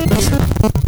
Gracias.